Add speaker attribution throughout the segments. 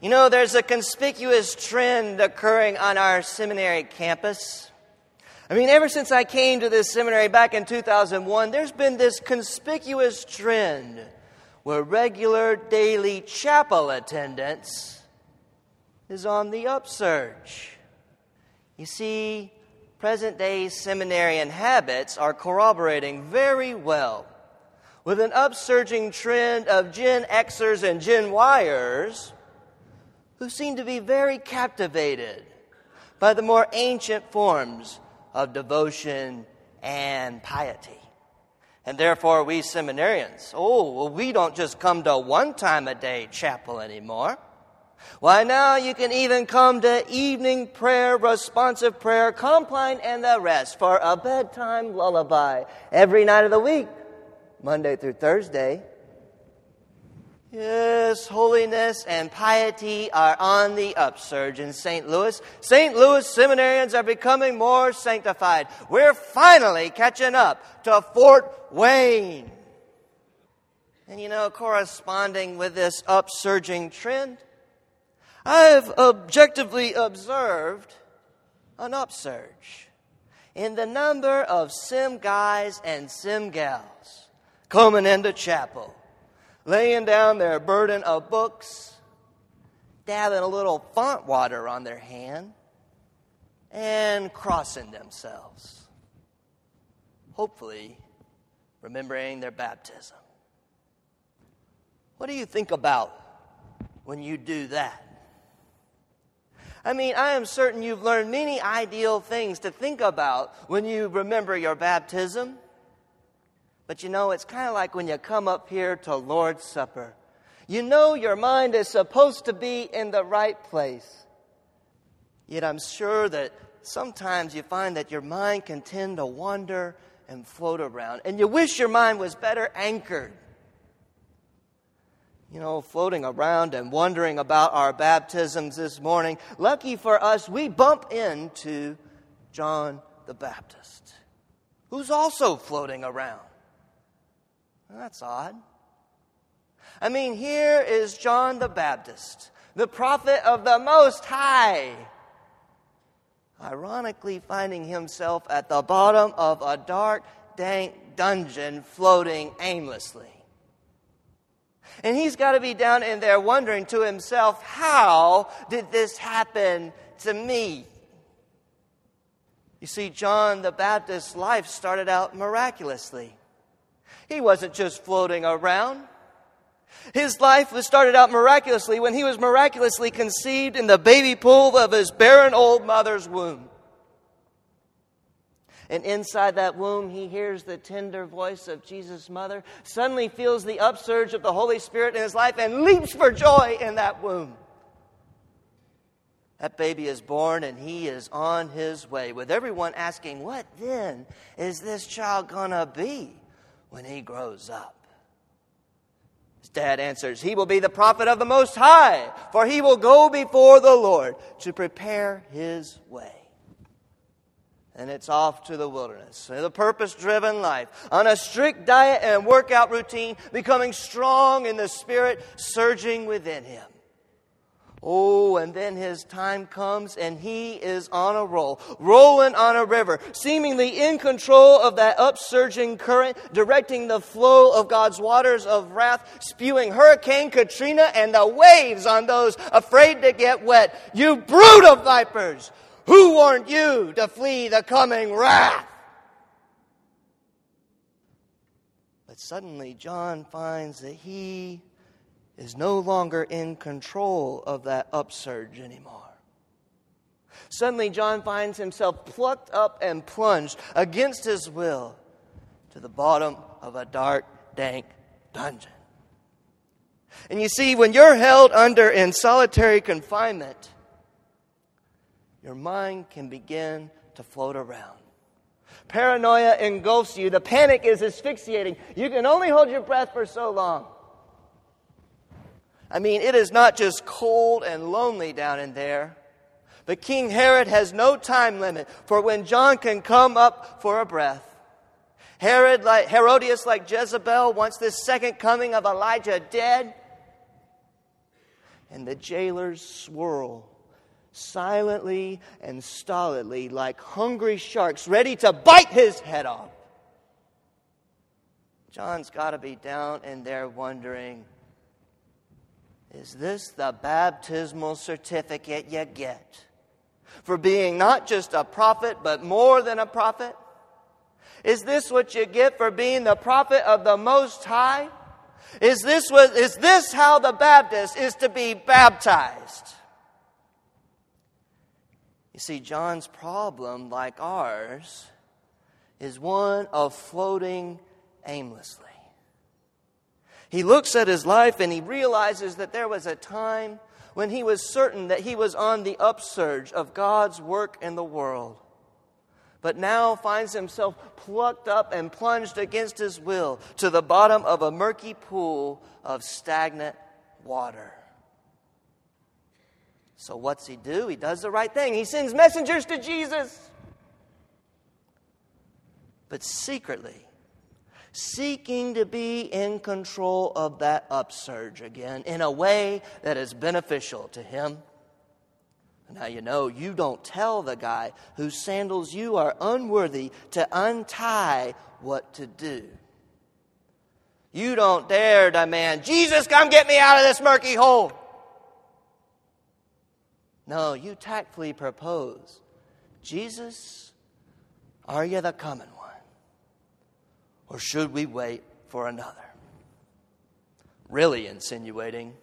Speaker 1: You know, there's a conspicuous trend occurring on our seminary campus. I mean, ever since I came to this seminary back in 2001, there's been this conspicuous trend where regular daily chapel attendance is on the upsurge. You see, present day seminarian habits are corroborating very well with an upsurging trend of Gen Xers and Gen Yers who seem to be very captivated by the more ancient forms of devotion and piety. And therefore, we seminarians, oh, well, we don't just come to one time a day chapel anymore. Why, now you can even come to evening prayer, responsive prayer, compline, and the rest for a bedtime lullaby every night of the week, Monday through Thursday. Yes, holiness and piety are on the upsurge in St. Louis. St. Louis seminarians are becoming more sanctified. We're finally catching up to Fort Wayne. And you know, corresponding with this upsurging trend, I've objectively observed an upsurge in the number of sim guys and sim gals coming into chapel laying down their burden of books, dabbing a little font water on their hand, and crossing themselves. Hopefully, remembering their baptism. What do you think about when you do that? I mean, I am certain you've learned many ideal things to think about when you remember your baptism. But you know, it's kind of like when you come up here to Lord's Supper. You know your mind is supposed to be in the right place. Yet I'm sure that sometimes you find that your mind can tend to wander and float around, and you wish your mind was better anchored. You know, floating around and wondering about our baptisms this morning. Lucky for us, we bump into John the Baptist, who's also floating around. That's odd. I mean, here is John the Baptist, the prophet of the Most High, ironically finding himself at the bottom of a dark, dank dungeon floating aimlessly. And he's got to be down in there wondering to himself, how did this happen to me? You see, John the Baptist's life started out miraculously. He wasn't just floating around. His life was started out miraculously when he was miraculously conceived in the baby pool of his barren old mother's womb. And inside that womb, he hears the tender voice of Jesus' mother, suddenly feels the upsurge of the Holy Spirit in his life, and leaps for joy in that womb. That baby is born and he is on his way, with everyone asking, What then is this child going to be? When he grows up? His dad answers, He will be the prophet of the Most High, for he will go before the Lord to prepare his way. And it's off to the wilderness, the purpose driven life, on a strict diet and workout routine, becoming strong in the spirit surging within him. Oh, and then his time comes and he is on a roll, rolling on a river, seemingly in control of that upsurging current, directing the flow of God's waters of wrath, spewing Hurricane Katrina and the waves on those afraid to get wet. You brood of vipers! Who warned you to flee the coming wrath? But suddenly John finds that he is no longer in control of that upsurge anymore. Suddenly, John finds himself plucked up and plunged against his will to the bottom of a dark, dank dungeon. And you see, when you're held under in solitary confinement, your mind can begin to float around. Paranoia engulfs you. The panic is asphyxiating. You can only hold your breath for so long. I mean, it is not just cold and lonely down in there. But King Herod has no time limit for when John can come up for a breath. Herod, like Herodias, like Jezebel, wants this second coming of Elijah dead. and the jailers swirl silently and stolidly like hungry sharks ready to bite his head off. John's got to be down in there wondering is this the baptismal certificate you get for being not just a prophet, but more than a prophet? Is this what you get for being the prophet of the Most High? Is this, what, is this how the Baptist is to be baptized? You see, John's problem, like ours, is one of floating aimlessly. He looks at his life and he realizes that there was a time when he was certain that he was on the upsurge of God's work in the world, but now finds himself plucked up and plunged against his will to the bottom of a murky pool of stagnant water. So, what's he do? He does the right thing. He sends messengers to Jesus. But secretly, seeking to be in control of that upsurge again in a way that is beneficial to him. Now, you know, you don't tell the guy whose sandals you are unworthy to untie what to do. You don't dare demand, Jesus, come get me out of this murky hole. No, you tactfully propose, Jesus, are you the coming one? Or should we wait for another? Really insinuating,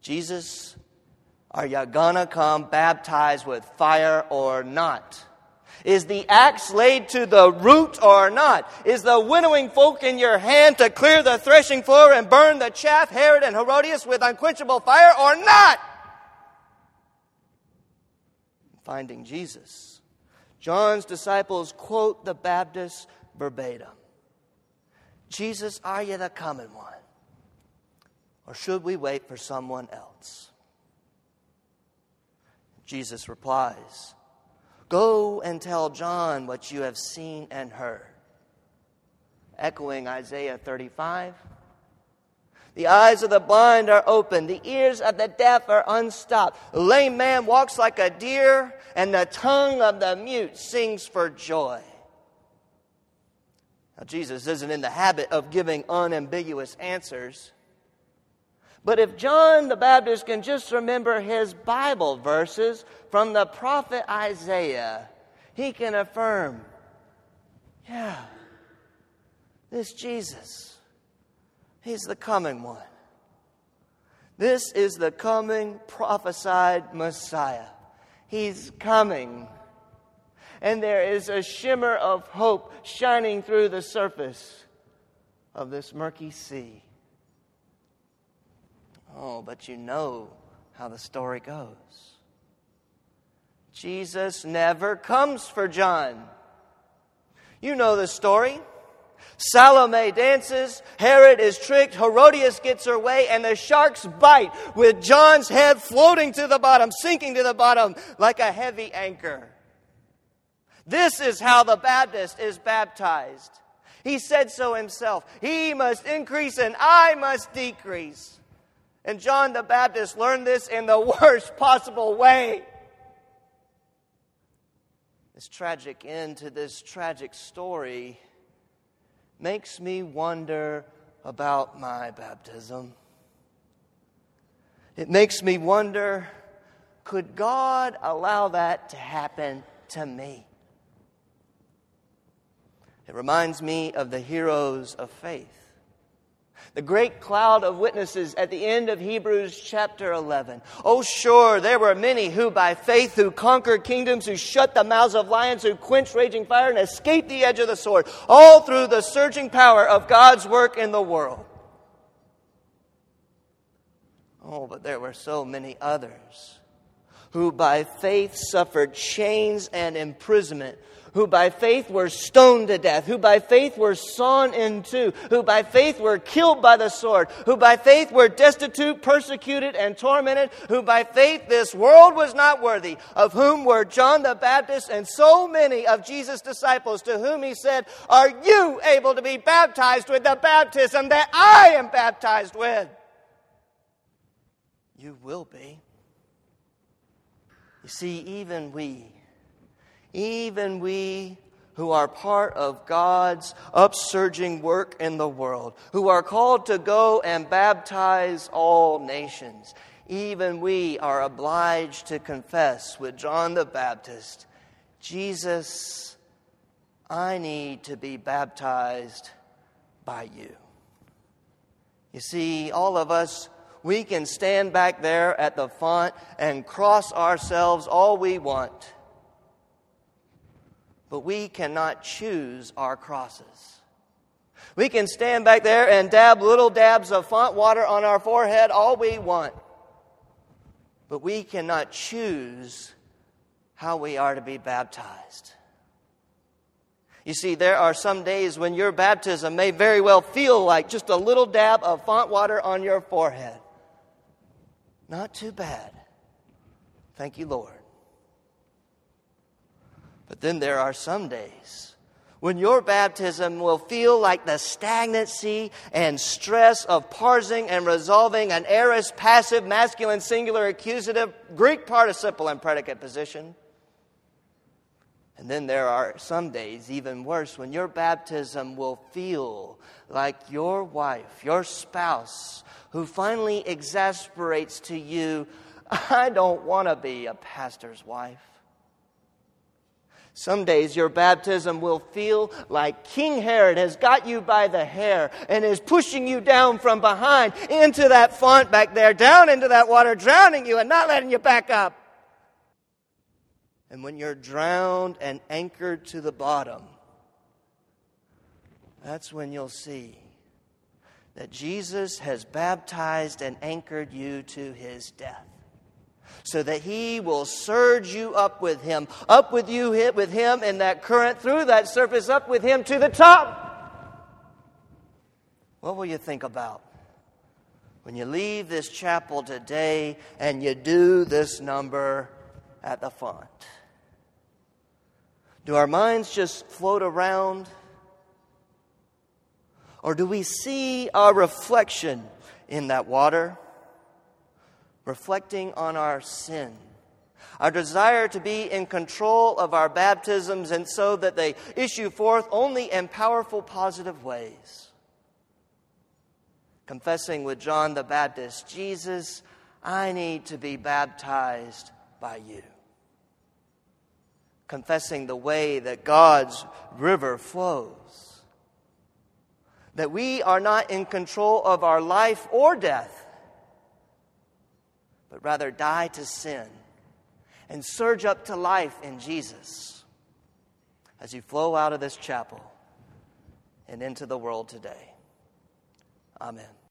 Speaker 1: Jesus, are you gonna come baptized with fire or not? Is the axe laid to the root or not? Is the winnowing fork in your hand to clear the threshing floor and burn the chaff, Herod and Herodias, with unquenchable fire or not? Finding Jesus. John's disciples quote the Baptist verbatim. Jesus, are you the coming one? Or should we wait for someone else? Jesus replies, Go and tell John what you have seen and heard. Echoing Isaiah 35. The eyes of the blind are open, the ears of the deaf are unstopped. The lame man walks like a deer, and the tongue of the mute sings for joy. Now, Jesus isn't in the habit of giving unambiguous answers. But if John the Baptist can just remember his Bible verses from the prophet Isaiah, he can affirm, yeah, this Jesus, he's the coming one. This is the coming prophesied Messiah. He's coming and there is a shimmer of hope shining through the surface of this murky sea. Oh, but you know how the story goes. Jesus never comes for John. You know the story. Salome dances, Herod is tricked, Herodias gets her way, and the sharks bite with John's head floating to the bottom, sinking to the bottom like a heavy anchor. This is how the Baptist is baptized. He said so himself. He must increase and I must decrease. And John the Baptist learned this in the worst possible way. This tragic end to this tragic story makes me wonder about my baptism. It makes me wonder could God allow that to happen to me? It reminds me of the heroes of faith. The great cloud of witnesses at the end of Hebrews chapter 11. Oh, sure, there were many who by faith, who conquered kingdoms, who shut the mouths of lions, who quenched raging fire, and escaped the edge of the sword, all through the surging power of God's work in the world. Oh, but there were so many others who by faith suffered chains and imprisonment who by faith were stoned to death, who by faith were sawn in two, who by faith were killed by the sword, who by faith were destitute, persecuted, and tormented, who by faith this world was not worthy, of whom were John the Baptist and so many of Jesus' disciples, to whom he said, Are you able to be baptized with the baptism that I am baptized with? You will be. You see, even we, even we who are part of God's upsurging work in the world, who are called to go and baptize all nations, even we are obliged to confess with John the Baptist Jesus, I need to be baptized by you. You see, all of us, we can stand back there at the font and cross ourselves all we want, but we cannot choose our crosses. We can stand back there and dab little dabs of font water on our forehead all we want, but we cannot choose how we are to be baptized. You see, there are some days when your baptism may very well feel like just a little dab of font water on your forehead. Not too bad. Thank you, Lord. But then there are some days when your baptism will feel like the stagnancy and stress of parsing and resolving an aorist passive masculine singular accusative Greek participle and predicate position. And then there are some days, even worse, when your baptism will feel like your wife, your spouse, who finally exasperates to you, I don't want to be a pastor's wife. Some days your baptism will feel like King Herod has got you by the hair and is pushing you down from behind into that font back there, down into that water, drowning you and not letting you back up. And when you're drowned and anchored to the bottom, that's when you'll see that Jesus has baptized and anchored you to his death. So that he will surge you up with him, up with you, with him in that current, through that surface, up with him to the top. What will you think about when you leave this chapel today and you do this number at the font? Do our minds just float around? Or do we see our reflection in that water, reflecting on our sin? Our desire to be in control of our baptisms and so that they issue forth only in powerful, positive ways. Confessing with John the Baptist, Jesus, I need to be baptized by you confessing the way that God's river flows. That we are not in control of our life or death, but rather die to sin and surge up to life in Jesus as you flow out of this chapel and into the world today. Amen.